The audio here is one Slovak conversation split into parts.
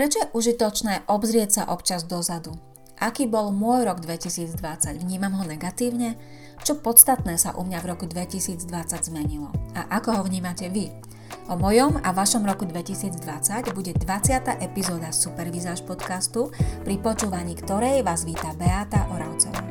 Prečo je užitočné obzrieť sa občas dozadu? Aký bol môj rok 2020? Vnímam ho negatívne? Čo podstatné sa u mňa v roku 2020 zmenilo? A ako ho vnímate vy? O mojom a vašom roku 2020 bude 20. epizóda Supervizáž podcastu, pri počúvaní ktorej vás víta Beata Oravcová.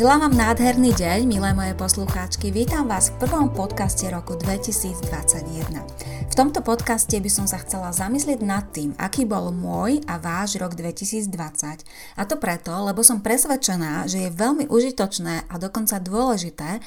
Želám vám nádherný deň, milé moje poslucháčky. Vítam vás v prvom podcaste roku 2021. V tomto podcaste by som sa chcela zamyslieť nad tým, aký bol môj a váš rok 2020. A to preto, lebo som presvedčená, že je veľmi užitočné a dokonca dôležité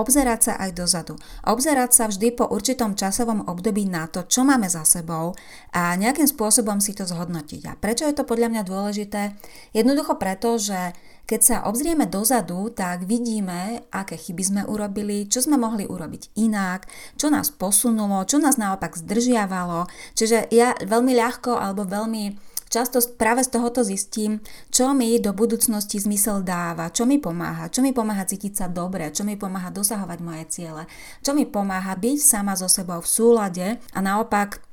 obzerať sa aj dozadu. Obzerať sa vždy po určitom časovom období na to, čo máme za sebou a nejakým spôsobom si to zhodnotiť. A prečo je to podľa mňa dôležité? Jednoducho preto, že keď sa obzrieme dozadu, tak vidíme, aké chyby sme urobili, čo sme mohli urobiť inak, čo nás posunulo, čo nás naopak zdržiavalo. Čiže ja veľmi ľahko alebo veľmi často práve z tohoto zistím, čo mi do budúcnosti zmysel dáva, čo mi pomáha, čo mi pomáha cítiť sa dobre, čo mi pomáha dosahovať moje ciele, čo mi pomáha byť sama so sebou v súlade a naopak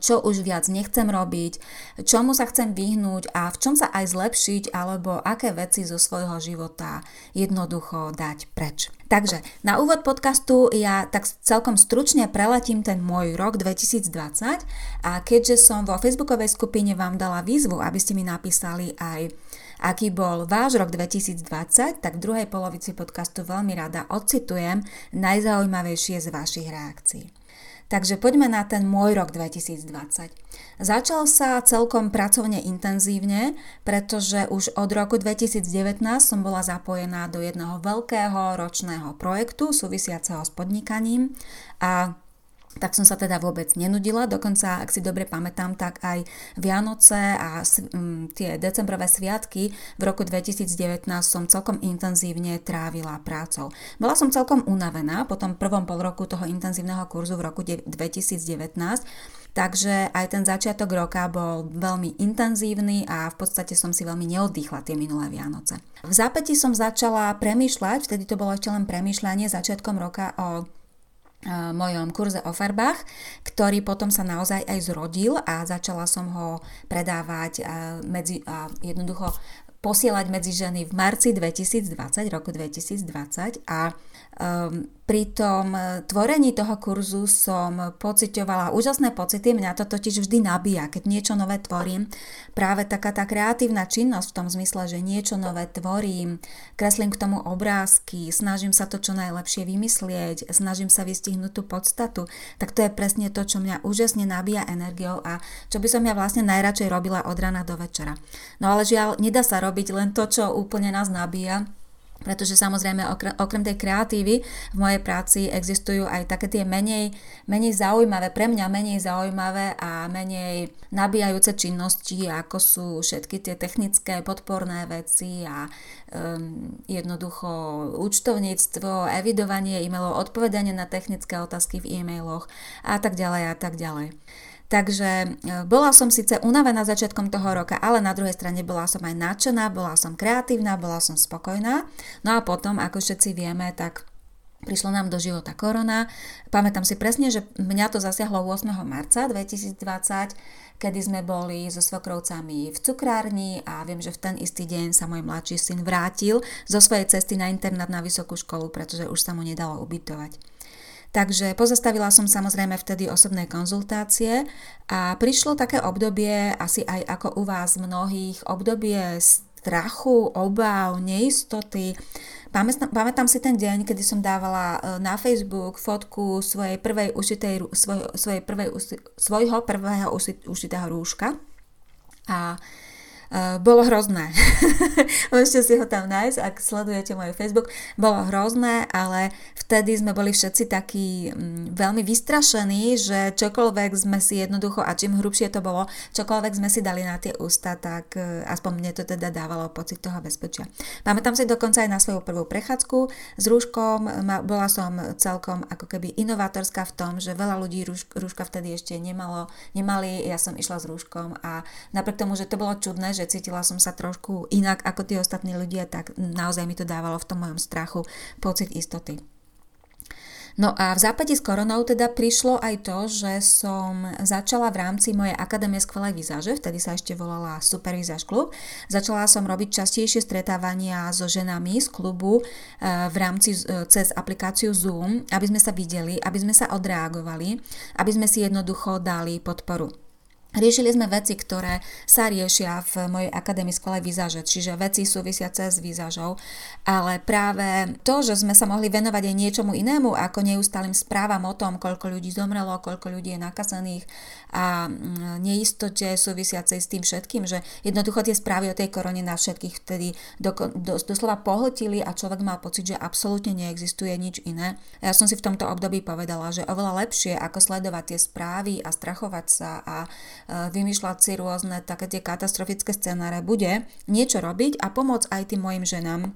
čo už viac nechcem robiť, čomu sa chcem vyhnúť a v čom sa aj zlepšiť alebo aké veci zo svojho života jednoducho dať preč. Takže na úvod podcastu ja tak celkom stručne preletím ten môj rok 2020 a keďže som vo facebookovej skupine vám dala výzvu, aby ste mi napísali aj aký bol váš rok 2020, tak v druhej polovici podcastu veľmi rada odcitujem najzaujímavejšie z vašich reakcií. Takže poďme na ten môj rok 2020. Začal sa celkom pracovne intenzívne, pretože už od roku 2019 som bola zapojená do jedného veľkého ročného projektu súvisiaceho s podnikaním a tak som sa teda vôbec nenudila, dokonca, ak si dobre pamätám, tak aj Vianoce a um, tie decembrové sviatky v roku 2019 som celkom intenzívne trávila prácou. Bola som celkom unavená po tom prvom pol roku toho intenzívneho kurzu v roku 2019, takže aj ten začiatok roka bol veľmi intenzívny a v podstate som si veľmi neoddychla tie minulé Vianoce. V zápäti som začala premýšľať, vtedy to bolo ešte len premýšľanie začiatkom roka o mojom kurze o farbách, ktorý potom sa naozaj aj zrodil a začala som ho predávať medzi, jednoducho posielať medzi ženy v marci 2020, roku 2020 a um, pri tom e, tvorení toho kurzu som pocitovala úžasné pocity, mňa to totiž vždy nabíja, keď niečo nové tvorím. Práve taká tá kreatívna činnosť v tom zmysle, že niečo nové tvorím, kreslím k tomu obrázky, snažím sa to čo najlepšie vymyslieť, snažím sa vystihnúť tú podstatu, tak to je presne to, čo mňa úžasne nabíja energiou a čo by som ja vlastne najradšej robila od rana do večera. No ale žiaľ, nedá sa robiť len to, čo úplne nás nabíja, pretože samozrejme okrem, okrem tej kreatívy v mojej práci existujú aj také tie menej, menej zaujímavé, pre mňa menej zaujímavé a menej nabíjajúce činnosti, ako sú všetky tie technické podporné veci a um, jednoducho účtovníctvo, evidovanie e-mailov, odpovedanie na technické otázky v e-mailoch a tak ďalej a tak ďalej. Takže e, bola som síce unavená začiatkom toho roka, ale na druhej strane bola som aj nadšená, bola som kreatívna, bola som spokojná. No a potom, ako všetci vieme, tak prišla nám do života korona. Pamätám si presne, že mňa to zasiahlo 8. marca 2020, kedy sme boli so svokrovcami v cukrárni a viem, že v ten istý deň sa môj mladší syn vrátil zo svojej cesty na internát na vysokú školu, pretože už sa mu nedalo ubytovať. Takže pozastavila som samozrejme vtedy osobné konzultácie a prišlo také obdobie, asi aj ako u vás mnohých, obdobie strachu, obav, neistoty. Pamätám, si ten deň, kedy som dávala e, na Facebook fotku svojej prvej ušitej, svoj, svojej prvej, svojho prvého ušitého rúška. A Uh, bolo hrozné. Môžete si ho tam nájsť, ak sledujete môj Facebook. Bolo hrozné, ale vtedy sme boli všetci takí um, veľmi vystrašení, že čokoľvek sme si jednoducho, a čím hrubšie to bolo, čokoľvek sme si dali na tie ústa, tak uh, aspoň mne to teda dávalo pocit toho bezpečia. Pamätám si dokonca aj na svoju prvú prechádzku s rúškom. Bola som celkom ako keby inovátorská v tom, že veľa ľudí rúš, rúška vtedy ešte nemalo, nemali. Ja som išla s rúškom a napriek tomu, že to bolo čudné, že cítila som sa trošku inak ako tí ostatní ľudia, tak naozaj mi to dávalo v tom mojom strachu pocit istoty. No a v západe s koronou teda prišlo aj to, že som začala v rámci mojej akadémie skvelej výzaže, vtedy sa ešte volala Super Výzaž klub, začala som robiť častejšie stretávania so ženami z klubu eh, v rámci eh, cez aplikáciu Zoom, aby sme sa videli, aby sme sa odreagovali, aby sme si jednoducho dali podporu. Riešili sme veci, ktoré sa riešia v mojej akadémii skvelej výzaže, čiže veci súvisiace s výzažou, ale práve to, že sme sa mohli venovať aj niečomu inému, ako neustálým správam o tom, koľko ľudí zomrelo, koľko ľudí je nakazených a mm, neistote súvisiacej s tým všetkým, že jednoducho tie správy o tej korone na všetkých vtedy do, do, doslova pohltili a človek mal pocit, že absolútne neexistuje nič iné. Ja som si v tomto období povedala, že oveľa lepšie ako sledovať tie správy a strachovať sa a vymýšľať si rôzne také tie katastrofické scenáre, bude niečo robiť a pomôcť aj tým mojim ženám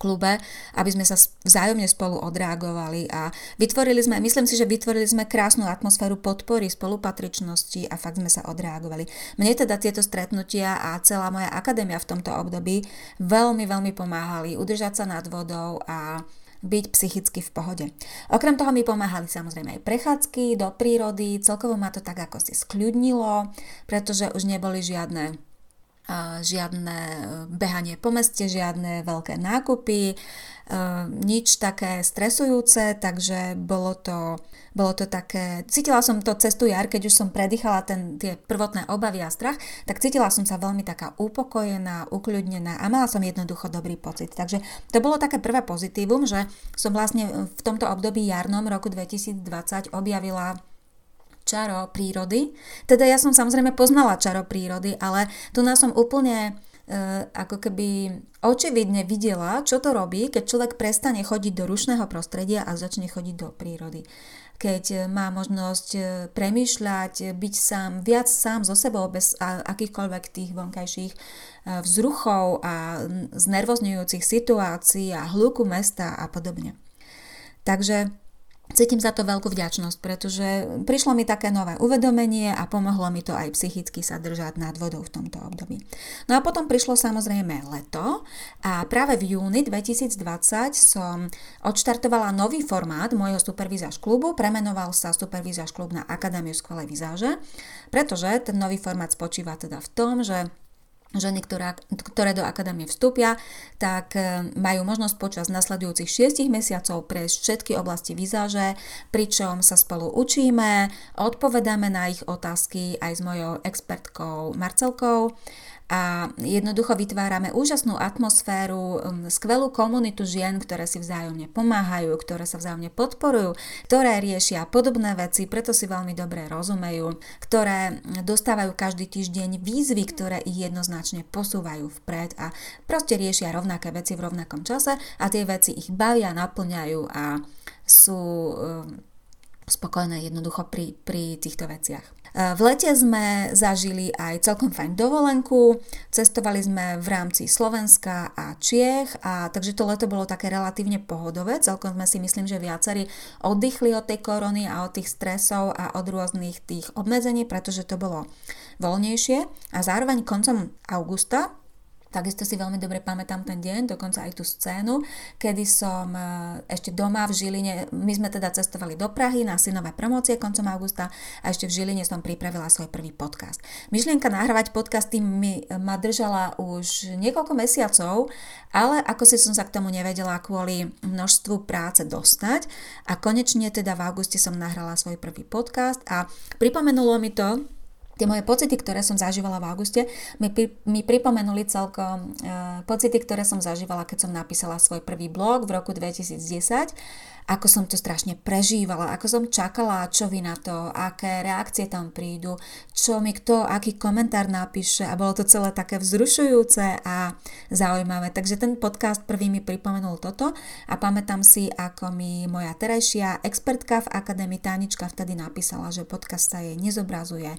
klube, aby sme sa vzájomne spolu odreagovali a vytvorili sme, myslím si, že vytvorili sme krásnu atmosféru podpory, spolupatričnosti a fakt sme sa odreagovali. Mne teda tieto stretnutia a celá moja akadémia v tomto období veľmi, veľmi pomáhali udržať sa nad vodou a byť psychicky v pohode. Okrem toho mi pomáhali samozrejme aj prechádzky do prírody, celkovo ma to tak ako si skľudnilo, pretože už neboli žiadne žiadne e, behanie po meste, žiadne veľké nákupy, Ehm, nič také stresujúce, takže bolo to, bolo to také, cítila som to cez tú jar, keď už som predýchala ten, tie prvotné obavy a strach, tak cítila som sa veľmi taká upokojená, ukľudnená a mala som jednoducho dobrý pocit. Takže to bolo také prvé pozitívum, že som vlastne v tomto období jarnom roku 2020 objavila čaro prírody. Teda ja som samozrejme poznala čaro prírody, ale tu nás som úplne Eh, ako keby očividne videla, čo to robí, keď človek prestane chodiť do rušného prostredia a začne chodiť do prírody. Keď eh, má možnosť eh, premýšľať, byť sám, viac sám so sebou bez akýchkoľvek tých vonkajších vzruchov a znervozňujúcich situácií a hluku mesta a podobne. Takže Cítim za to veľkú vďačnosť, pretože prišlo mi také nové uvedomenie a pomohlo mi to aj psychicky sa držať nad vodou v tomto období. No a potom prišlo samozrejme leto a práve v júni 2020 som odštartovala nový formát môjho supervízaž klubu, premenoval sa supervízaž klub na Akadémiu skvelej vizáže, pretože ten nový formát spočíva teda v tom, že ženy, ktoré, ktoré do akadémie vstúpia, tak e, majú možnosť počas nasledujúcich 6 mesiacov prejsť všetky oblasti vizáže, pričom sa spolu učíme, odpovedáme na ich otázky aj s mojou expertkou Marcelkou a jednoducho vytvárame úžasnú atmosféru, um, skvelú komunitu žien, ktoré si vzájomne pomáhajú, ktoré sa vzájomne podporujú, ktoré riešia podobné veci, preto si veľmi dobre rozumejú, ktoré dostávajú každý týždeň výzvy, ktoré ich jednoznačne posúvajú vpred a proste riešia rovnaké veci v rovnakom čase a tie veci ich bavia, naplňajú a sú um, spokojné jednoducho pri, pri týchto veciach. E, v lete sme zažili aj celkom fajn dovolenku, cestovali sme v rámci Slovenska a Čiech, a takže to leto bolo také relatívne pohodové, celkom sme si myslím, že viacerí oddychli od tej korony a od tých stresov a od rôznych tých obmedzení, pretože to bolo voľnejšie. A zároveň koncom augusta Takisto si veľmi dobre pamätám ten deň, dokonca aj tú scénu, kedy som e, ešte doma v Žiline, my sme teda cestovali do Prahy na synové promócie koncom augusta a ešte v Žiline som pripravila svoj prvý podcast. Myšlienka nahrávať podcasty mi, ma držala už niekoľko mesiacov, ale ako si som sa k tomu nevedela kvôli množstvu práce dostať a konečne teda v auguste som nahrala svoj prvý podcast a pripomenulo mi to, tie moje pocity, ktoré som zažívala v auguste, mi, mi pripomenuli celkom e, pocity, ktoré som zažívala, keď som napísala svoj prvý blog v roku 2010 ako som to strašne prežívala, ako som čakala, čo vy na to, aké reakcie tam prídu, čo mi kto, aký komentár napíše a bolo to celé také vzrušujúce a zaujímavé. Takže ten podcast prvý mi pripomenul toto a pamätám si, ako mi moja terajšia expertka v Akadémii Tánička vtedy napísala, že podcast sa jej nezobrazuje e,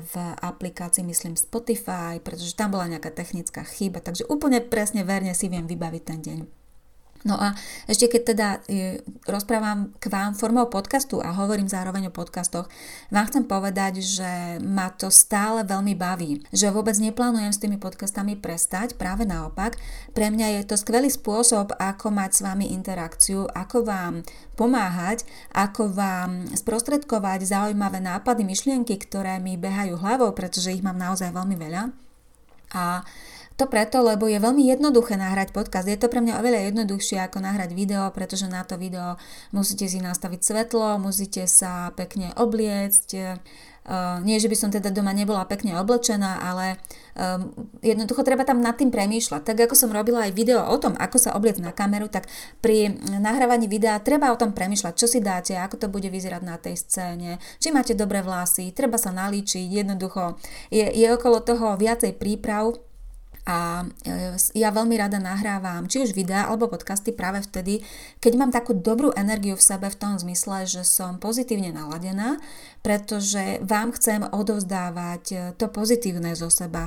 v aplikácii, myslím Spotify, pretože tam bola nejaká technická chyba, takže úplne presne verne si viem vybaviť ten deň. No a ešte keď teda e, rozprávam k vám formou podcastu a hovorím zároveň o podcastoch, vám chcem povedať, že ma to stále veľmi baví. Že vôbec neplánujem s tými podcastami prestať, práve naopak. Pre mňa je to skvelý spôsob, ako mať s vami interakciu, ako vám pomáhať, ako vám sprostredkovať zaujímavé nápady, myšlienky, ktoré mi behajú hlavou, pretože ich mám naozaj veľmi veľa. A to preto, lebo je veľmi jednoduché nahrať podcast. Je to pre mňa oveľa jednoduchšie ako nahrať video, pretože na to video musíte si nastaviť svetlo, musíte sa pekne obliecť. Uh, nie, že by som teda doma nebola pekne oblečená, ale um, jednoducho treba tam nad tým premýšľať. Tak ako som robila aj video o tom, ako sa obliecť na kameru, tak pri nahrávaní videa treba o tom premýšľať, čo si dáte, ako to bude vyzerať na tej scéne, či máte dobré vlasy, treba sa nalíčiť, jednoducho je, je okolo toho viacej príprav, a e, ja veľmi rada nahrávam či už videá alebo podcasty práve vtedy, keď mám takú dobrú energiu v sebe v tom zmysle, že som pozitívne naladená, pretože vám chcem odovzdávať e, to pozitívne zo seba.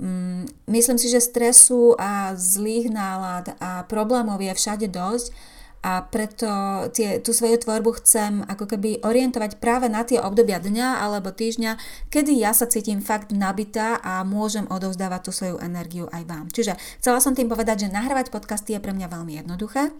Mm, myslím si, že stresu a zlých nálad a problémov je všade dosť a preto tie, tú svoju tvorbu chcem ako keby orientovať práve na tie obdobia dňa alebo týždňa, kedy ja sa cítim fakt nabitá a môžem odovzdávať tú svoju energiu aj vám. Čiže chcela som tým povedať, že nahrávať podcasty je pre mňa veľmi jednoduché.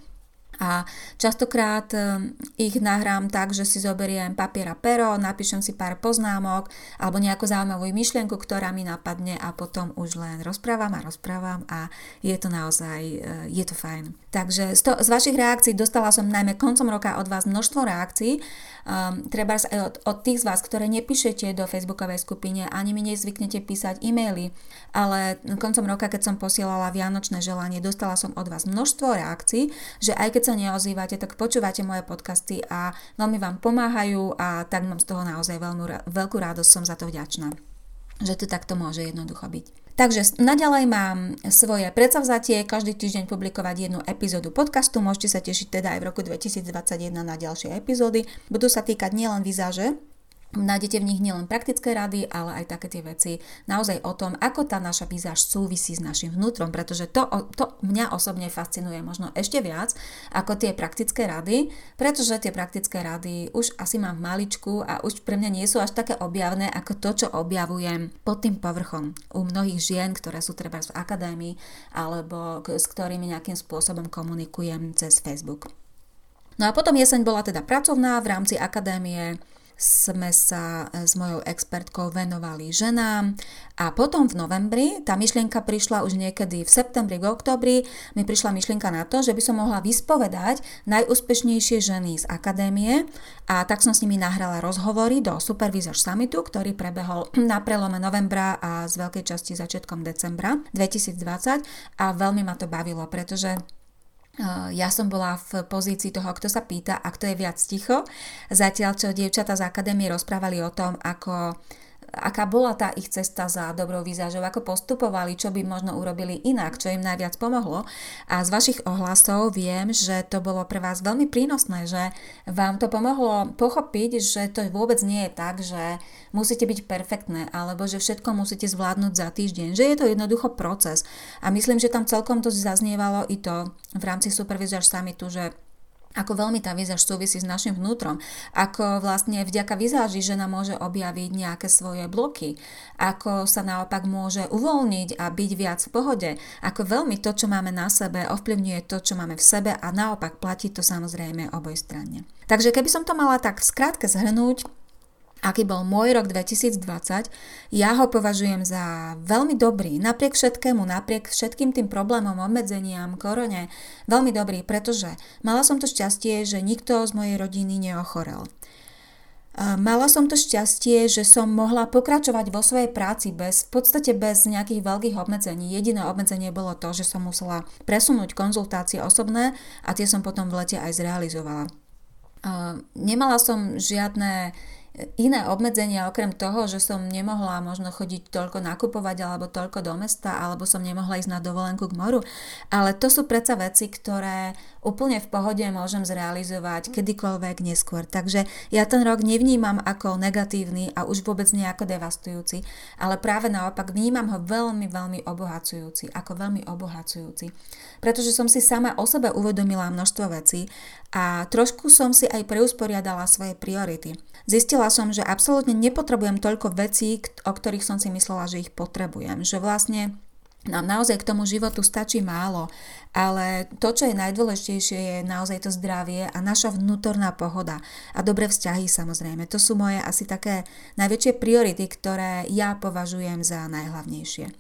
A častokrát ehm, ich nahrám tak, že si zoberiem papier a pero, napíšem si pár poznámok alebo nejakú zaujímavú myšlienku, ktorá mi napadne a potom už len rozprávam a rozprávam a je to naozaj, eh, je to fajn. Takže z, to, z vašich reakcií dostala som najmä koncom roka od vás množstvo reakcií, um, treba aj od, od tých z vás, ktoré nepíšete do facebookovej skupine, ani mi nezvyknete písať e-maily, ale koncom roka, keď som posielala vianočné želanie, dostala som od vás množstvo reakcií, že aj keď sa neozývate, tak počúvate moje podcasty a veľmi vám pomáhajú a tak mám z toho naozaj veľmi, veľkú radosť, som za to vďačná že to takto môže jednoducho byť. Takže naďalej mám svoje predsavzatie každý týždeň publikovať jednu epizódu podcastu. Môžete sa tešiť teda aj v roku 2021 na ďalšie epizódy. Budú sa týkať nielen vizáže, Nájdete v nich nielen praktické rady, ale aj také tie veci naozaj o tom, ako tá naša výzaž súvisí s našim vnútrom, pretože to, to mňa osobne fascinuje možno ešte viac ako tie praktické rady, pretože tie praktické rady už asi mám v maličku a už pre mňa nie sú až také objavné ako to, čo objavujem pod tým povrchom u mnohých žien, ktoré sú treba v akadémii alebo s ktorými nejakým spôsobom komunikujem cez Facebook. No a potom jeseň bola teda pracovná v rámci akadémie, sme sa e, s mojou expertkou venovali ženám. A potom v novembri, tá myšlienka prišla už niekedy v septembri, v oktobri, mi prišla myšlienka na to, že by som mohla vyspovedať najúspešnejšie ženy z akadémie. A tak som s nimi nahrala rozhovory do Supervisor Summitu, ktorý prebehol na prelome novembra a z veľkej časti začiatkom decembra 2020 a veľmi ma to bavilo, pretože ja som bola v pozícii toho, kto sa pýta a kto je viac ticho. Zatiaľ, čo dievčata z akadémie rozprávali o tom, ako aká bola tá ich cesta za dobrou výzažou, ako postupovali, čo by možno urobili inak, čo im najviac pomohlo. A z vašich ohlasov viem, že to bolo pre vás veľmi prínosné, že vám to pomohlo pochopiť, že to vôbec nie je tak, že musíte byť perfektné, alebo že všetko musíte zvládnuť za týždeň, že je to jednoducho proces. A myslím, že tam celkom to zaznievalo i to v rámci Supervisor Summitu, že ako veľmi tá výzaž súvisí s našim vnútrom, ako vlastne vďaka výzaži žena môže objaviť nejaké svoje bloky, ako sa naopak môže uvoľniť a byť viac v pohode, ako veľmi to, čo máme na sebe, ovplyvňuje to, čo máme v sebe a naopak platí to samozrejme obojstranne. Takže keby som to mala tak skrátke zhrnúť, aký bol môj rok 2020, ja ho považujem za veľmi dobrý, napriek všetkému, napriek všetkým tým problémom, obmedzeniam, korone, veľmi dobrý, pretože mala som to šťastie, že nikto z mojej rodiny neochorel. Mala som to šťastie, že som mohla pokračovať vo svojej práci bez, v podstate bez nejakých veľkých obmedzení. Jediné obmedzenie bolo to, že som musela presunúť konzultácie osobné a tie som potom v lete aj zrealizovala. Nemala som žiadne iné obmedzenia okrem toho, že som nemohla možno chodiť toľko nakupovať alebo toľko do mesta, alebo som nemohla ísť na dovolenku k moru. Ale to sú predsa veci, ktoré úplne v pohode môžem zrealizovať kedykoľvek neskôr. Takže ja ten rok nevnímam ako negatívny a už vôbec nie ako devastujúci, ale práve naopak vnímam ho veľmi, veľmi obohacujúci, ako veľmi obohacujúci. Pretože som si sama o sebe uvedomila množstvo vecí a trošku som si aj preusporiadala svoje priority. Zistila som, že absolútne nepotrebujem toľko vecí, o ktorých som si myslela, že ich potrebujem. Že vlastne nám naozaj k tomu životu stačí málo, ale to, čo je najdôležitejšie, je naozaj to zdravie a naša vnútorná pohoda a dobré vzťahy samozrejme. To sú moje asi také najväčšie priority, ktoré ja považujem za najhlavnejšie.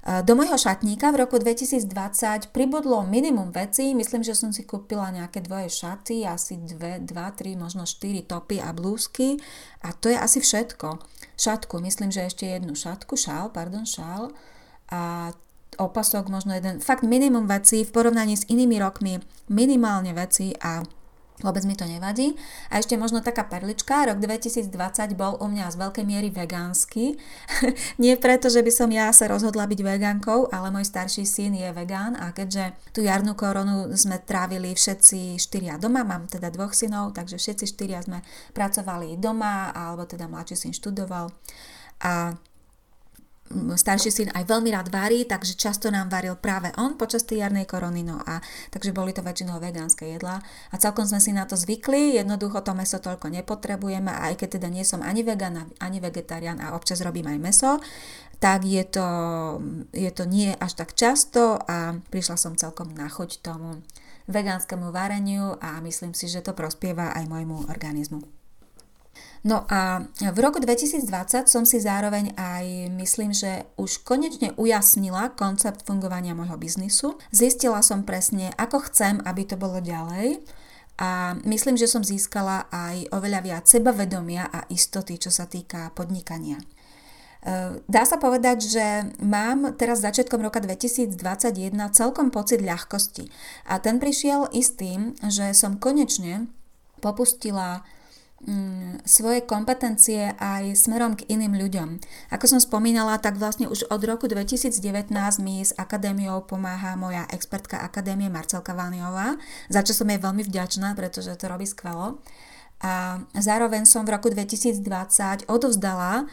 Do môjho šatníka v roku 2020 pribudlo minimum vecí, myslím, že som si kúpila nejaké dvoje šaty, asi dve, dva, tri, možno štyri topy a blúzky. A to je asi všetko. Šatku, myslím, že ešte jednu šatku, šál, pardon, šál. A opasok možno jeden, fakt minimum vecí v porovnaní s inými rokmi, minimálne veci a Vôbec mi to nevadí. A ešte možno taká perlička, rok 2020 bol u mňa z veľkej miery vegánsky. Nie preto, že by som ja sa rozhodla byť vegánkou, ale môj starší syn je vegán a keďže tú jarnú koronu sme trávili všetci štyria doma, mám teda dvoch synov, takže všetci štyria sme pracovali doma, alebo teda mladší syn študoval. A starší syn aj veľmi rád varí, takže často nám varil práve on počas tej jarnej korony, no a takže boli to väčšinou vegánske jedlá a celkom sme si na to zvykli, jednoducho to meso toľko nepotrebujeme aj keď teda nie som ani vegán, ani vegetarián a občas robím aj meso, tak je to, je to nie až tak často a prišla som celkom na chuť tomu vegánskemu vareniu a myslím si, že to prospieva aj môjmu organizmu. No a v roku 2020 som si zároveň aj myslím, že už konečne ujasnila koncept fungovania môjho biznisu. Zistila som presne, ako chcem, aby to bolo ďalej a myslím, že som získala aj oveľa viac sebavedomia a istoty, čo sa týka podnikania. E, dá sa povedať, že mám teraz začiatkom roka 2021 celkom pocit ľahkosti. A ten prišiel i s tým, že som konečne popustila svoje kompetencie aj smerom k iným ľuďom. Ako som spomínala, tak vlastne už od roku 2019 mi s akadémiou pomáha moja expertka akadémie Marcelka Vániová, za čo som jej veľmi vďačná, pretože to robí skvelo. A zároveň som v roku 2020 odovzdala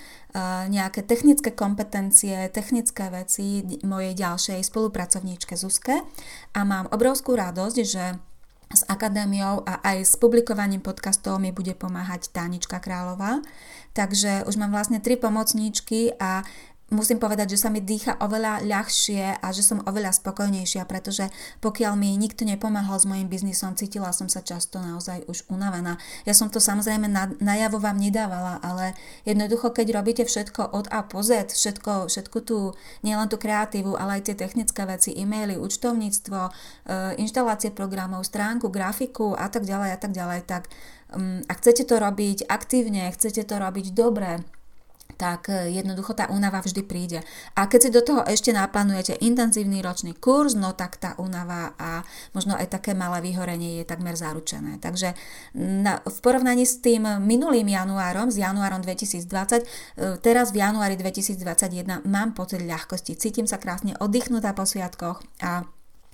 nejaké technické kompetencie, technické veci mojej ďalšej spolupracovníčke Zuzke a mám obrovskú radosť, že s akadémiou a aj s publikovaním podcastov mi bude pomáhať Tánička Králová. Takže už mám vlastne tri pomocníčky a musím povedať, že sa mi dýcha oveľa ľahšie a že som oveľa spokojnejšia, pretože pokiaľ mi nikto nepomáhal s mojim biznisom, cítila som sa často naozaj už unavená. Ja som to samozrejme na, najavo vám nedávala, ale jednoducho, keď robíte všetko od A po Z, všetko, všetko tú, nielen tú kreatívu, ale aj tie technické veci, e-maily, účtovníctvo, e, inštalácie programov, stránku, grafiku a tak ďalej a tak ďalej, tak um, ak chcete to robiť aktívne, chcete to robiť dobre, tak e, jednoducho tá únava vždy príde. A keď si do toho ešte naplánujete intenzívny ročný kurz, no tak tá únava a možno aj také malé vyhorenie je takmer zaručené. Takže na, v porovnaní s tým minulým januárom, s januárom 2020, e, teraz v januári 2021 mám pocit ľahkosti. Cítim sa krásne oddychnutá po sviatkoch a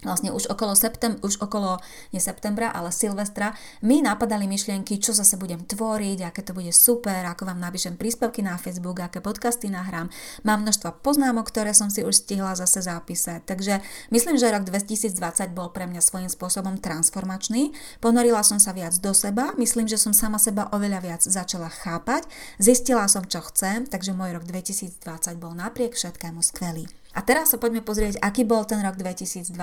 vlastne už okolo, septem, už okolo nie septembra, ale Silvestra, mi napadali myšlienky, čo zase budem tvoriť, aké to bude super, ako vám napíšem príspevky na Facebook, aké podcasty nahrám. Mám množstvo poznámok, ktoré som si už stihla zase zapísať. Takže myslím, že rok 2020 bol pre mňa svojím spôsobom transformačný. Ponorila som sa viac do seba, myslím, že som sama seba oveľa viac začala chápať, zistila som, čo chcem, takže môj rok 2020 bol napriek všetkému skvelý. A teraz sa poďme pozrieť, aký bol ten rok 2020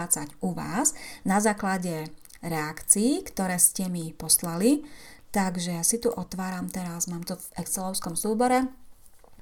u vás na základe reakcií, ktoré ste mi poslali. Takže ja si tu otváram teraz, mám to v Excelovskom súbore.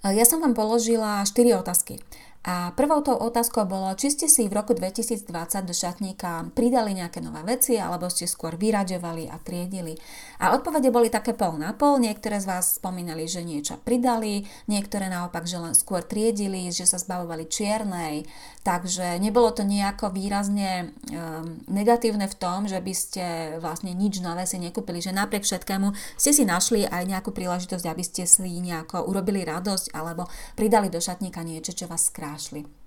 Ja som vám položila 4 otázky. A prvou tou otázkou bolo, či ste si v roku 2020 do šatníka pridali nejaké nové veci, alebo ste skôr vyraďovali a triedili. A odpovede boli také pol na pol, niektoré z vás spomínali, že niečo pridali, niektoré naopak, že len skôr triedili, že sa zbavovali čiernej, takže nebolo to nejako výrazne um, negatívne v tom, že by ste vlastne nič nové si nekúpili, že napriek všetkému ste si našli aj nejakú príležitosť, aby ste si nejako urobili radosť alebo pridali do šatníka niečo, čo vás skrá krášli. E,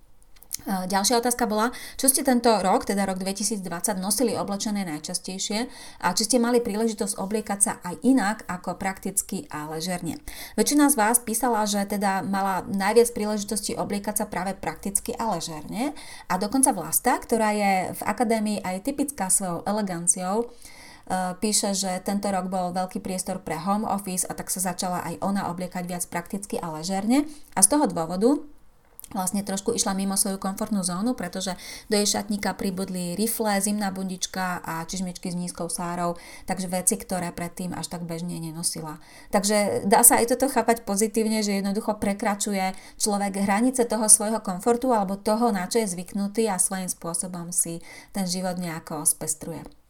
ďalšia otázka bola, čo ste tento rok, teda rok 2020, nosili oblečené najčastejšie a či ste mali príležitosť obliekať sa aj inak ako prakticky a ležerne. Väčšina z vás písala, že teda mala najviac príležitosti obliekať sa práve prakticky a ležerne a dokonca Vlasta, ktorá je v akadémii aj typická svojou eleganciou, e, píše, že tento rok bol veľký priestor pre home office a tak sa začala aj ona obliekať viac prakticky a ležerne a z toho dôvodu vlastne trošku išla mimo svoju komfortnú zónu, pretože do jej šatníka pribudli rifle, zimná bundička a čižmičky s nízkou sárou, takže veci, ktoré predtým až tak bežne nenosila. Takže dá sa aj toto chápať pozitívne, že jednoducho prekračuje človek hranice toho svojho komfortu alebo toho, na čo je zvyknutý a svojím spôsobom si ten život nejako spestruje.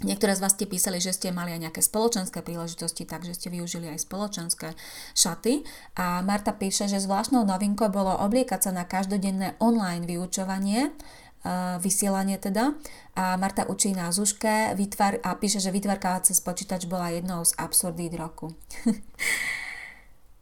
Niektoré z vás ste písali, že ste mali aj nejaké spoločenské príležitosti, takže ste využili aj spoločenské šaty. A Marta píše, že zvláštnou novinkou bolo obliekať sa na každodenné online vyučovanie, e, vysielanie teda. A Marta učí na Zuške vytvar, a píše, že vytvarka cez počítač bola jednou z absurdít roku.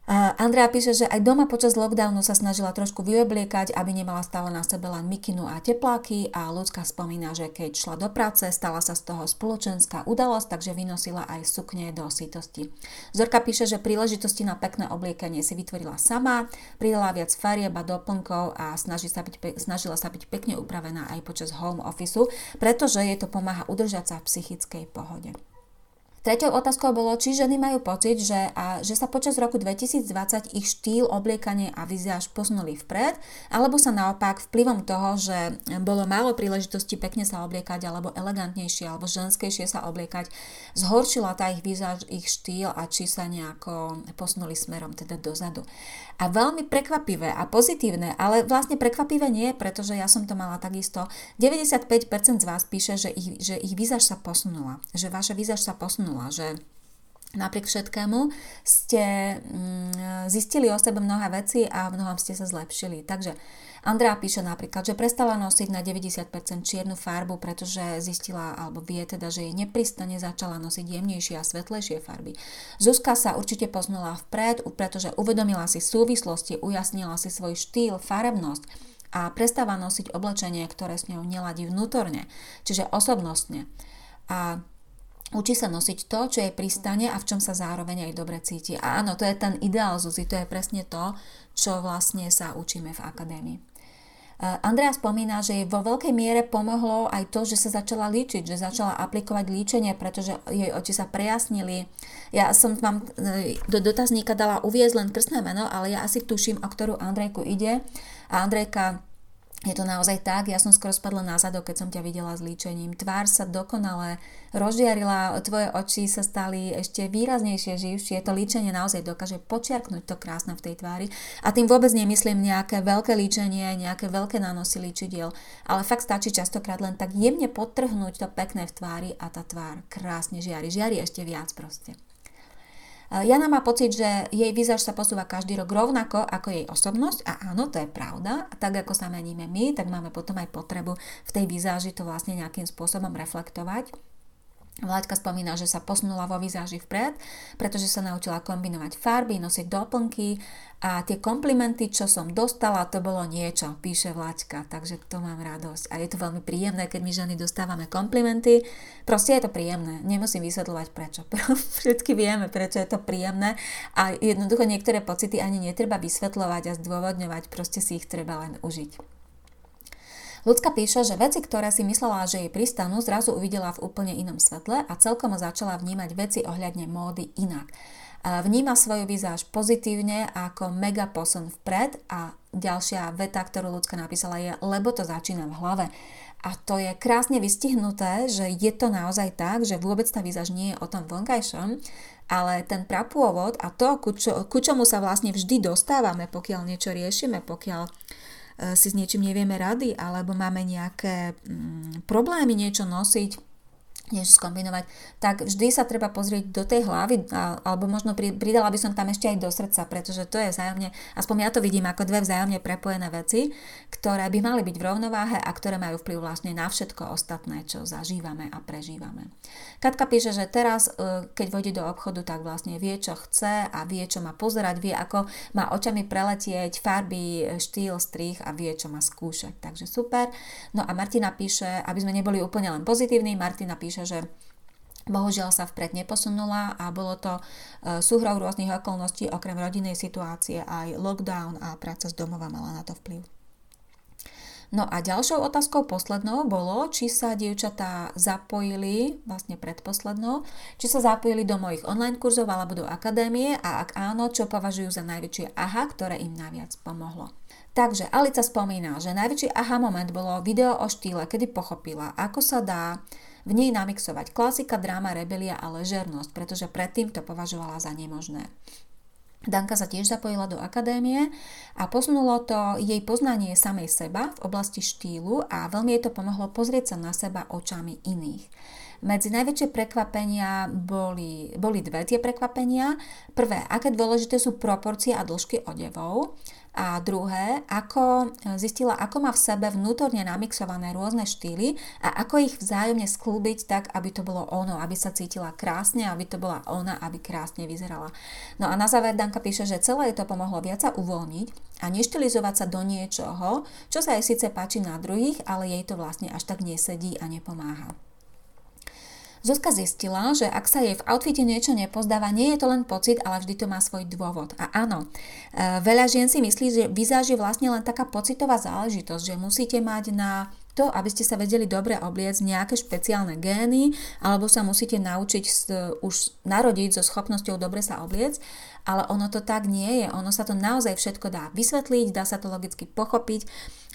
Andrea píše, že aj doma počas lockdownu sa snažila trošku vyobliekať, aby nemala stále na sebe len mikinu a tepláky a ľudská spomína, že keď šla do práce, stala sa z toho spoločenská udalosť, takže vynosila aj sukne do sítosti. Zorka píše, že príležitosti na pekné obliekanie si vytvorila sama, pridala viac farieb a doplnkov a snaží sa byť, snažila sa byť pekne upravená aj počas home officeu, pretože jej to pomáha udržať sa v psychickej pohode. Tretou otázkou bolo, či ženy majú pocit, že, a, že sa počas roku 2020 ich štýl, obliekanie a vizáž posunuli vpred, alebo sa naopak vplyvom toho, že bolo málo príležitosti pekne sa obliekať, alebo elegantnejšie, alebo ženskejšie sa obliekať, zhoršila tá ich vizáž, ich štýl a či sa nejako posunuli smerom teda dozadu. A veľmi prekvapivé a pozitívne, ale vlastne prekvapivé nie, pretože ja som to mala takisto. 95% z vás píše, že ich, že ich vizáž sa posunula, že vaša vizáž sa posunula, že napriek všetkému ste mm, zistili o sebe mnohé veci a v mnohom ste sa zlepšili. Takže Andrea píše napríklad, že prestala nosiť na 90% čiernu farbu, pretože zistila alebo vie teda, že jej nepristane začala nosiť jemnejšie a svetlejšie farby. Zuzka sa určite poznula vpred, pretože uvedomila si súvislosti, ujasnila si svoj štýl, farebnosť a prestáva nosiť oblečenie, ktoré s ňou neladí vnútorne, čiže osobnostne. A Učí sa nosiť to, čo je pristane a v čom sa zároveň aj dobre cíti. A áno, to je ten ideál Zuzi, to je presne to, čo vlastne sa učíme v akadémii. Eh, Andrea spomína, že jej vo veľkej miere pomohlo aj to, že sa začala líčiť, že začala aplikovať líčenie, pretože jej oči sa prejasnili. Ja som vám eh, do dotazníka dala uviezť len krstné meno, ale ja asi tuším, o ktorú Andrejku ide. A Andrejka je to naozaj tak, ja som skoro spadla na zadok, keď som ťa videla s líčením. Tvár sa dokonale rozžiarila, tvoje oči sa stali ešte výraznejšie, živšie. To líčenie naozaj dokáže počiarknúť to krásne v tej tvári. A tým vôbec nemyslím nejaké veľké líčenie, nejaké veľké nánosy líčidiel, ale fakt stačí častokrát len tak jemne podtrhnúť to pekné v tvári a tá tvár krásne žiari. Žiari ešte viac proste. Jana má pocit, že jej výzaž sa posúva každý rok rovnako ako jej osobnosť a áno, to je pravda. Tak ako sa meníme my, tak máme potom aj potrebu v tej výzáži to vlastne nejakým spôsobom reflektovať. Vláďka spomína, že sa posunula vo výzáži vpred, pretože sa naučila kombinovať farby, nosiť doplnky a tie komplimenty, čo som dostala, to bolo niečo, píše Vláďka, takže to mám radosť. A je to veľmi príjemné, keď my ženy dostávame komplimenty. Proste je to príjemné, nemusím vysvetľovať prečo. Všetky vieme, prečo je to príjemné a jednoducho niektoré pocity ani netreba vysvetľovať a zdôvodňovať, proste si ich treba len užiť. Ľudská píše, že veci, ktoré si myslela, že jej pristanú, zrazu uvidela v úplne inom svetle a celkom začala vnímať veci ohľadne módy inak. Vníma svoju výzáž pozitívne ako mega posun vpred a ďalšia veta, ktorú ľudská napísala je, lebo to začína v hlave. A to je krásne vystihnuté, že je to naozaj tak, že vôbec tá výzaž nie je o tom vonkajšom, ale ten prapôvod a to, ku, čo, ku čomu sa vlastne vždy dostávame, pokiaľ niečo riešime, pokiaľ si s niečím nevieme rady, alebo máme nejaké mm, problémy niečo nosiť, niečo skombinovať, tak vždy sa treba pozrieť do tej hlavy, alebo možno pridala by som tam ešte aj do srdca, pretože to je vzájomne, aspoň ja to vidím ako dve vzájomne prepojené veci, ktoré by mali byť v rovnováhe a ktoré majú vplyv vlastne na všetko ostatné, čo zažívame a prežívame. Katka píše, že teraz, e, keď vojde do obchodu, tak vlastne vie, čo chce a vie, čo má pozerať, vie, ako má očami preletieť farby, štýl, strich a vie, čo má skúšať. Takže super. No a Martina píše, aby sme neboli úplne len pozitívni, Martina píše, píše, že Bohužiaľ sa vpred neposunula a bolo to e, súhrou rôznych okolností, okrem rodinnej situácie, aj lockdown a práca z domova mala na to vplyv. No a ďalšou otázkou poslednou bolo, či sa dievčatá zapojili, vlastne predposlednou, či sa zapojili do mojich online kurzov alebo do akadémie a ak áno, čo považujú za najväčšie aha, ktoré im najviac pomohlo. Takže Alica spomína, že najväčší aha moment bolo video o štýle, kedy pochopila, ako sa dá v nej namixovať klasika, dráma, rebelia a ležernosť, pretože predtým to považovala za nemožné. Danka sa tiež zapojila do akadémie a posunulo to jej poznanie samej seba v oblasti štýlu a veľmi jej to pomohlo pozrieť sa na seba očami iných. Medzi najväčšie prekvapenia boli, boli dve tie prekvapenia. Prvé, aké dôležité sú proporcie a dĺžky odevov. A druhé, ako zistila, ako má v sebe vnútorne namixované rôzne štýly a ako ich vzájomne sklúbiť tak, aby to bolo ono, aby sa cítila krásne, aby to bola ona, aby krásne vyzerala. No a na záver Danka píše, že celé to pomohlo viac sa uvoľniť a neštilizovať sa do niečoho, čo sa jej síce páči na druhých, ale jej to vlastne až tak nesedí a nepomáha. Zuzka zistila, že ak sa jej v outfite niečo nepozdáva, nie je to len pocit, ale vždy to má svoj dôvod. A áno, e, veľa žien si myslí, že vizáž je vlastne len taká pocitová záležitosť, že musíte mať na to, aby ste sa vedeli dobre obliecť nejaké špeciálne gény, alebo sa musíte naučiť už narodiť so schopnosťou dobre sa obliecť, ale ono to tak nie je. Ono sa to naozaj všetko dá vysvetliť, dá sa to logicky pochopiť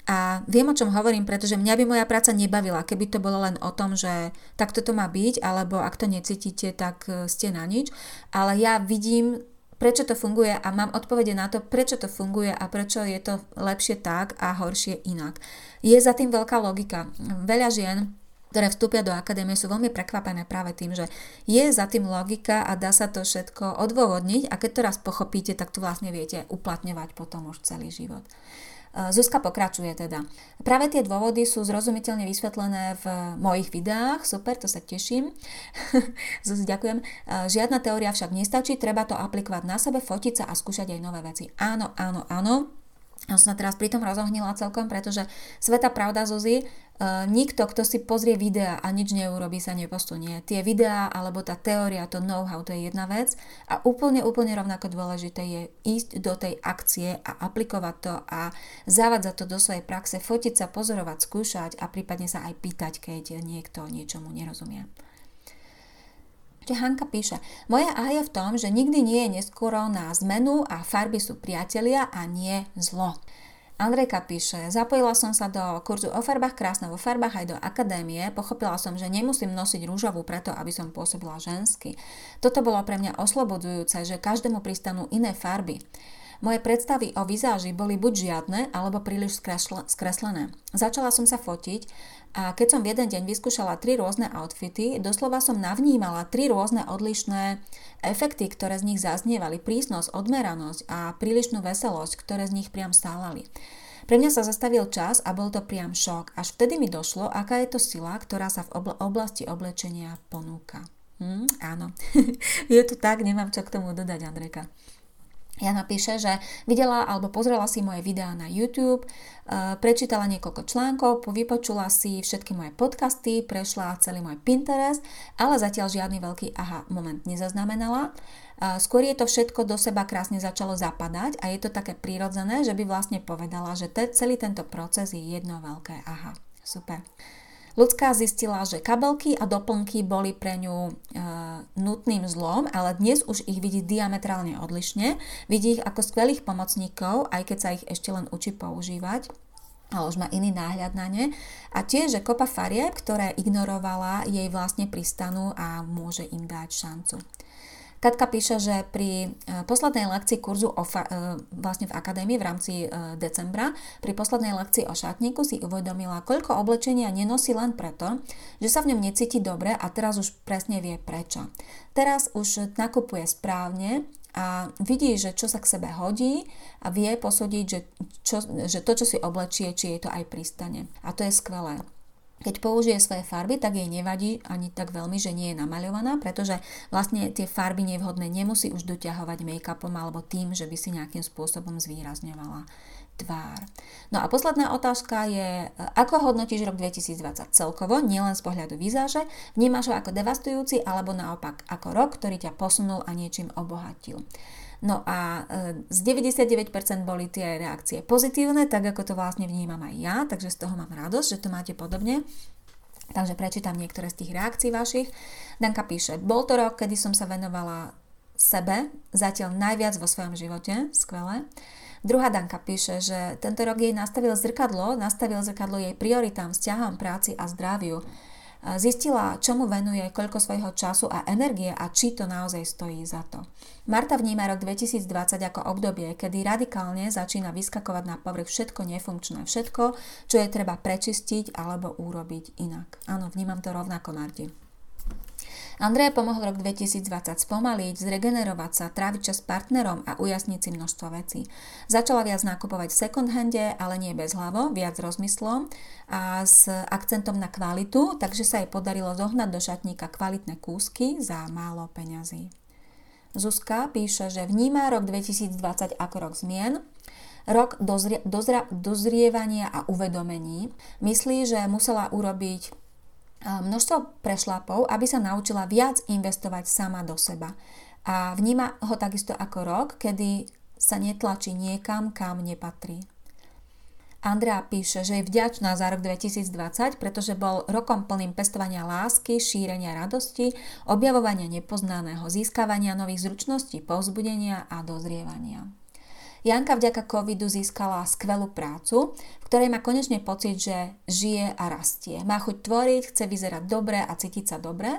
a viem, o čom hovorím, pretože mňa by moja práca nebavila, keby to bolo len o tom, že takto to má byť, alebo ak to necítite, tak e, ste na nič. Ale ja vidím, prečo to funguje a mám odpovede na to, prečo to funguje a prečo je to lepšie tak a horšie inak. Je za tým veľká logika. Veľa žien ktoré vstúpia do akadémie, sú veľmi prekvapené práve tým, že je za tým logika a dá sa to všetko odôvodniť a keď to raz pochopíte, tak to vlastne viete uplatňovať potom už celý život. Zuzka pokračuje teda. Práve tie dôvody sú zrozumiteľne vysvetlené v mojich videách, super, to sa teším. Zuzi, ďakujem. Žiadna teória však nestačí, treba to aplikovať na sebe, fotiť sa a skúšať aj nové veci. Áno, áno, áno. Ja som sa teraz pri tom rozohnila celkom, pretože sveta pravda Zuzi, Uh, nikto, kto si pozrie videa a nič neurobí, sa neposunie. Tie videá alebo tá teória, to know-how, to je jedna vec a úplne, úplne rovnako dôležité je ísť do tej akcie a aplikovať to a zavádzať to do svojej praxe, fotiť sa, pozorovať, skúšať a prípadne sa aj pýtať, keď niekto niečomu nerozumie. Čiže Hanka píše, moja A je v tom, že nikdy nie je neskoro na zmenu a farby sú priatelia a nie zlo. Andrejka píše, zapojila som sa do kurzu o farbách, krásne vo farbách aj do akadémie. Pochopila som, že nemusím nosiť rúžovú preto, aby som pôsobila žensky. Toto bolo pre mňa oslobodzujúce, že každému pristanú iné farby. Moje predstavy o vizáži boli buď žiadne, alebo príliš skreslené. Začala som sa fotiť a keď som v jeden deň vyskúšala tri rôzne outfity, doslova som navnímala tri rôzne odlišné efekty, ktoré z nich zaznievali, prísnosť, odmeranosť a prílišnú veselosť, ktoré z nich priam stálali. Pre mňa sa zastavil čas a bol to priam šok. Až vtedy mi došlo, aká je to sila, ktorá sa v oblasti oblečenia ponúka. Hm, áno, je to tak, nemám čo k tomu dodať, Andrejka. Ja napíše, že videla alebo pozrela si moje videá na YouTube, eh, prečítala niekoľko článkov, vypočula si všetky moje podcasty, prešla celý môj Pinterest, ale zatiaľ žiadny veľký aha moment nezaznamenala. Eh, skôr je to všetko do seba krásne začalo zapadať a je to také prírodzené, že by vlastne povedala, že te, celý tento proces je jedno veľké aha. Super. Ľudská zistila, že kabelky a doplnky boli pre ňu e, nutným zlom, ale dnes už ich vidí diametrálne odlišne. Vidí ich ako skvelých pomocníkov, aj keď sa ich ešte len učí používať ale už má iný náhľad na ne. A tiež, že kopa farieb, ktoré ignorovala, jej vlastne pristanú a môže im dať šancu. Katka píše, že pri e, poslednej lekcii kurzu o fa- e, vlastne v akadémii v rámci e, decembra, pri poslednej lekcii o šatníku si uvedomila, koľko oblečenia nenosí len preto, že sa v ňom necíti dobre a teraz už presne vie prečo. Teraz už nakupuje správne a vidí, že čo sa k sebe hodí a vie posúdiť, že, čo, že to, čo si oblečie, či jej to aj pristane. A to je skvelé. Keď použije svoje farby, tak jej nevadí ani tak veľmi, že nie je namaľovaná, pretože vlastne tie farby nevhodné nemusí už doťahovať make-upom alebo tým, že by si nejakým spôsobom zvýrazňovala tvár. No a posledná otázka je, ako hodnotíš rok 2020 celkovo, nielen z pohľadu výzáže, vnímaš ho ako devastujúci alebo naopak ako rok, ktorý ťa posunul a niečím obohatil. No a e, z 99% boli tie reakcie pozitívne, tak ako to vlastne vnímam aj ja, takže z toho mám radosť, že to máte podobne. Takže prečítam niektoré z tých reakcií vašich. Danka píše, bol to rok, kedy som sa venovala sebe, zatiaľ najviac vo svojom živote, skvelé. Druhá Danka píše, že tento rok jej nastavil zrkadlo, nastavil zrkadlo jej prioritám, vzťahom, práci a zdraviu. Zistila, čomu venuje, koľko svojho času a energie a či to naozaj stojí za to. Marta vníma rok 2020 ako obdobie, kedy radikálne začína vyskakovať na povrch všetko nefunkčné, všetko, čo je treba prečistiť alebo urobiť inak. Áno, vnímam to rovnako, Marti. Andreja pomohol rok 2020 spomaliť, zregenerovať sa, tráviť čas s partnerom a ujasniť si množstvo vecí. Začala viac nakupovať v second hande, ale nie bez hlavo, viac rozmyslom a s akcentom na kvalitu, takže sa jej podarilo zohnať do šatníka kvalitné kúsky za málo peňazí. Zuzka píše, že vníma rok 2020 ako rok zmien, rok dozrie, dozra, dozrievania a uvedomení. Myslí, že musela urobiť množstvo prešlapov, aby sa naučila viac investovať sama do seba. A vníma ho takisto ako rok, kedy sa netlačí niekam, kam nepatrí. Andrea píše, že je vďačná za rok 2020, pretože bol rokom plným pestovania lásky, šírenia radosti, objavovania nepoznaného, získavania nových zručností, povzbudenia a dozrievania. Janka vďaka covidu získala skvelú prácu, v ktorej má konečne pocit, že žije a rastie. Má chuť tvoriť, chce vyzerať dobre a cítiť sa dobre.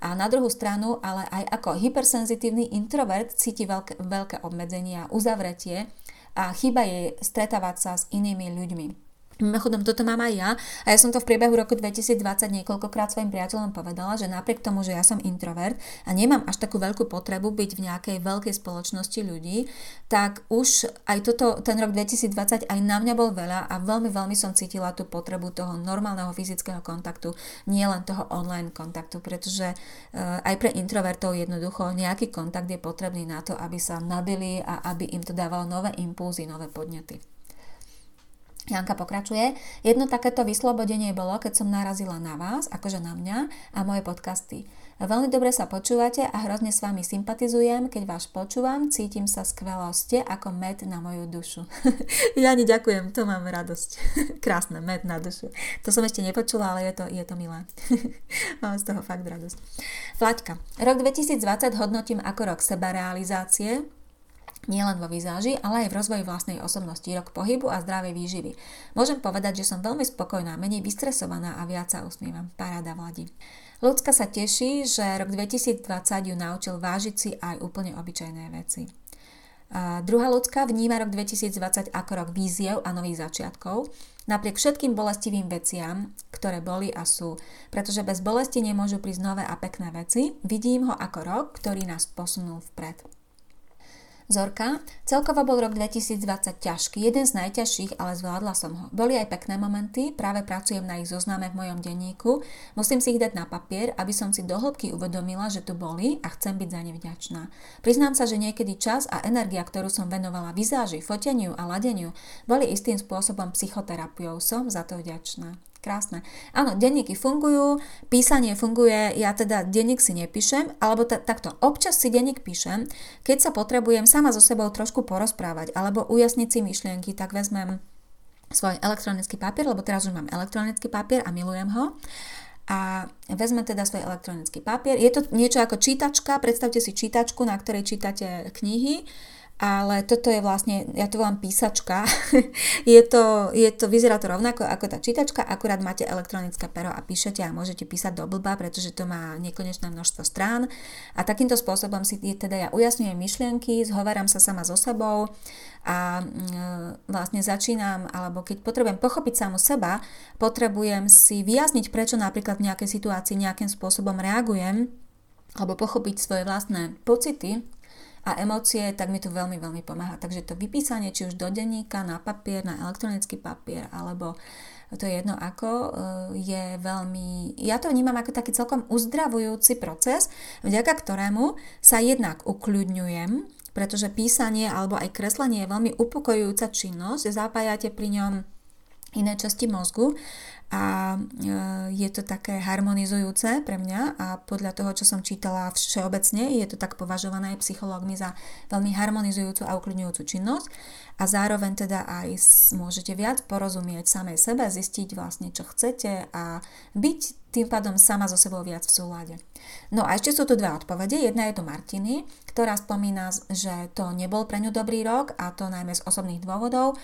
A na druhú stranu, ale aj ako hypersenzitívny introvert cíti veľké, veľké obmedzenia, uzavretie a chyba jej stretávať sa s inými ľuďmi. Mimochodom, toto mám aj ja a ja som to v priebehu roku 2020 niekoľkokrát svojim priateľom povedala, že napriek tomu, že ja som introvert a nemám až takú veľkú potrebu byť v nejakej veľkej spoločnosti ľudí, tak už aj toto, ten rok 2020 aj na mňa bol veľa a veľmi, veľmi som cítila tú potrebu toho normálneho fyzického kontaktu, nie len toho online kontaktu, pretože uh, aj pre introvertov jednoducho nejaký kontakt je potrebný na to, aby sa nabili a aby im to dávalo nové impulzy, nové podnety. Janka pokračuje. Jedno takéto vyslobodenie bolo, keď som narazila na vás, akože na mňa a moje podcasty. Veľmi dobre sa počúvate a hrozne s vami sympatizujem. Keď vás počúvam, cítim sa skvelo. Ste ako med na moju dušu. ja ani ďakujem, to mám radosť. Krásne, med na dušu. To som ešte nepočula, ale je to, je to milé. mám z toho fakt radosť. Vlaďka. Rok 2020 hodnotím ako rok sebarealizácie, nielen vo výzáži, ale aj v rozvoji vlastnej osobnosti, rok pohybu a zdravej výživy. Môžem povedať, že som veľmi spokojná, menej vystresovaná a viac sa usmievam. Paráda vladi. Ľudská sa teší, že rok 2020 ju naučil vážiť si aj úplne obyčajné veci. A druhá ľudská vníma rok 2020 ako rok víziev a nových začiatkov, napriek všetkým bolestivým veciam, ktoré boli a sú, pretože bez bolesti nemôžu prísť nové a pekné veci, vidím ho ako rok, ktorý nás posunul vpred. Zorka, celkovo bol rok 2020 ťažký, jeden z najťažších, ale zvládla som ho. Boli aj pekné momenty, práve pracujem na ich zozname v mojom denníku, musím si ich dať na papier, aby som si do hĺbky uvedomila, že tu boli a chcem byť za ne vďačná. Priznám sa, že niekedy čas a energia, ktorú som venovala vizáži, foteniu a ladeniu, boli istým spôsobom psychoterapiou. Som za to vďačná krásne. Áno, denníky fungujú, písanie funguje, ja teda denník si nepíšem, alebo t- takto, občas si denník píšem, keď sa potrebujem sama so sebou trošku porozprávať, alebo ujasniť si myšlienky, tak vezmem svoj elektronický papier, lebo teraz už mám elektronický papier a milujem ho a vezme teda svoj elektronický papier. Je to niečo ako čítačka, predstavte si čítačku, na ktorej čítate knihy ale toto je vlastne, ja to volám písačka, je to, je to, vyzerá to rovnako ako tá čítačka, akurát máte elektronické pero a píšete a môžete písať do blba, pretože to má nekonečné množstvo strán. A takýmto spôsobom si teda ja ujasňujem myšlienky, zhováram sa sama so sebou a mm, vlastne začínam, alebo keď potrebujem pochopiť samu seba, potrebujem si vyjasniť, prečo napríklad v nejakej situácii nejakým spôsobom reagujem, alebo pochopiť svoje vlastné pocity, a emócie, tak mi to veľmi, veľmi pomáha. Takže to vypísanie, či už do denníka, na papier, na elektronický papier, alebo to je jedno ako, e, je veľmi, ja to vnímam ako taký celkom uzdravujúci proces, vďaka ktorému sa jednak ukľudňujem, pretože písanie alebo aj kreslenie je veľmi upokojujúca činnosť, zapájate pri ňom iné časti mozgu a e, je to také harmonizujúce pre mňa a podľa toho, čo som čítala všeobecne, je to tak považované psychológmi za veľmi harmonizujúcu a uklidňujúcu činnosť a zároveň teda aj môžete viac porozumieť samej sebe, zistiť vlastne, čo chcete a byť tým pádom sama so sebou viac v súlade. No a ešte sú tu dve odpovede. Jedna je to Martiny, ktorá spomína, že to nebol pre ňu dobrý rok a to najmä z osobných dôvodov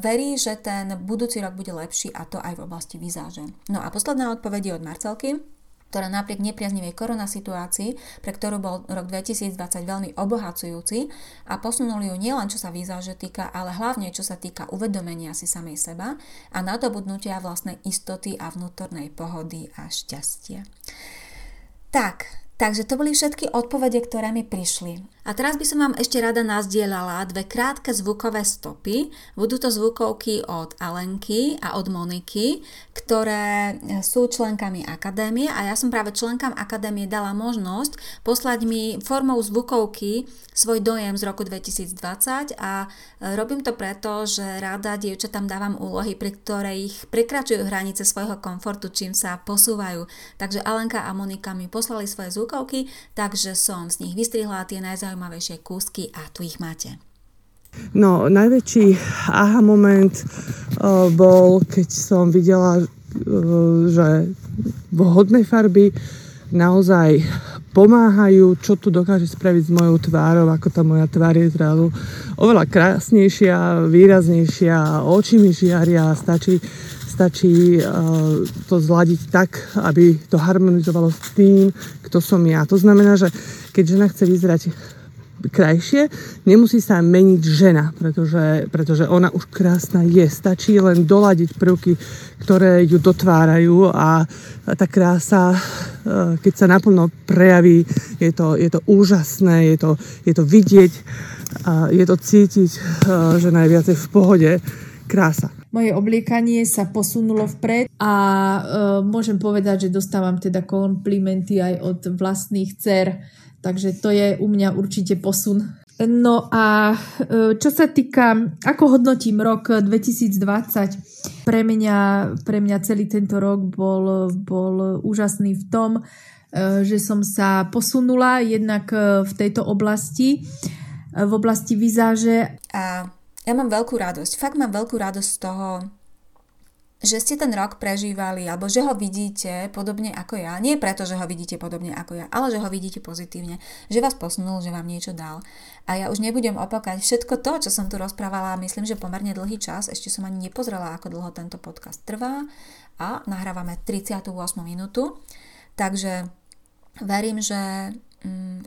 verí, že ten budúci rok bude lepší a to aj v oblasti vizáže. No a posledná odpoveď je od Marcelky, ktorá napriek nepriaznivej korona situácii, pre ktorú bol rok 2020 veľmi obohacujúci a posunuli ju nielen čo sa vizáže týka, ale hlavne čo sa týka uvedomenia si samej seba a nadobudnutia vlastnej istoty a vnútornej pohody a šťastie. Tak, takže to boli všetky odpovede, ktoré mi prišli. A teraz by som vám ešte rada nazdielala dve krátke zvukové stopy. Budú to zvukovky od Alenky a od Moniky, ktoré sú členkami akadémie a ja som práve členkám akadémie dala možnosť poslať mi formou zvukovky svoj dojem z roku 2020 a robím to preto, že rada dievčatám dávam úlohy, pri ktorých prekračujú hranice svojho komfortu, čím sa posúvajú. Takže Alenka a Monika mi poslali svoje zvukovky, takže som z nich vystrihla tie najzaujímavejšie najzaujímavejšie kúsky a tu ich máte. No, najväčší aha moment uh, bol, keď som videla, uh, že vhodné farby naozaj pomáhajú, čo tu dokáže spraviť s mojou tvárou, ako tá moja tvár je zrazu oveľa krásnejšia, výraznejšia, oči mi žiaria, stačí, stačí uh, to zladiť tak, aby to harmonizovalo s tým, kto som ja. To znamená, že keď žena chce vyzerať krajšie, nemusí sa meniť žena, pretože, pretože ona už krásna je. Stačí len doladiť prvky, ktoré ju dotvárajú a tá krása, e, keď sa naplno prejaví, je to, je to úžasné, je to, je to vidieť, je to cítiť, e, že najviac je v pohode krása. Moje obliekanie sa posunulo vpred a e, môžem povedať, že dostávam teda komplimenty aj od vlastných dcer Takže to je u mňa určite posun. No a e, čo sa týka, ako hodnotím rok 2020, pre mňa, pre mňa celý tento rok bol, bol úžasný v tom, e, že som sa posunula jednak e, v tejto oblasti, v oblasti vizáže. A ja mám veľkú radosť, fakt mám veľkú radosť z toho, že ste ten rok prežívali, alebo že ho vidíte podobne ako ja. Nie preto, že ho vidíte podobne ako ja, ale že ho vidíte pozitívne. Že vás posunul, že vám niečo dal. A ja už nebudem opakať všetko to, čo som tu rozprávala, myslím, že pomerne dlhý čas. Ešte som ani nepozrela, ako dlho tento podcast trvá. A nahrávame 38 minútu. Takže verím, že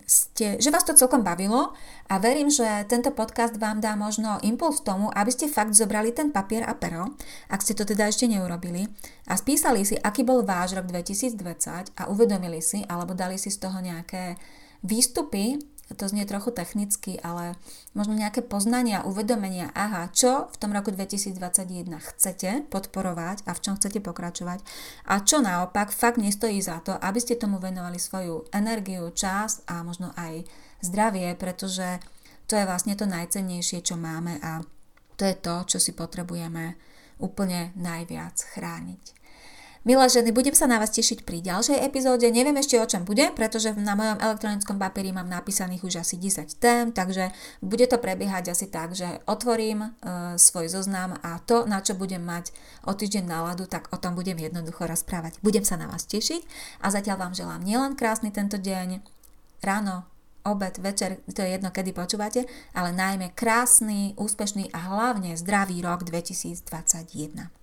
ste, že vás to celkom bavilo a verím, že tento podcast vám dá možno impuls tomu, aby ste fakt zobrali ten papier a pero, ak ste to teda ešte neurobili, a spísali si, aký bol váš rok 2020 a uvedomili si, alebo dali si z toho nejaké výstupy, to znie trochu technicky, ale možno nejaké poznania, uvedomenia, aha, čo v tom roku 2021 chcete podporovať a v čom chcete pokračovať a čo naopak fakt nestojí za to, aby ste tomu venovali svoju energiu, čas a možno aj zdravie, pretože to je vlastne to najcennejšie, čo máme a to je to, čo si potrebujeme úplne najviac chrániť. Milé ženy, budem sa na vás tešiť pri ďalšej epizóde. Neviem ešte o čom bude, pretože na mojom elektronickom papieri mám napísaných už asi 10 tém, takže bude to prebiehať asi tak, že otvorím e, svoj zoznam a to, na čo budem mať o týždeň náladu, tak o tom budem jednoducho rozprávať. Budem sa na vás tešiť a zatiaľ vám želám nielen krásny tento deň, ráno, obed, večer, to je jedno, kedy počúvate, ale najmä krásny, úspešný a hlavne zdravý rok 2021.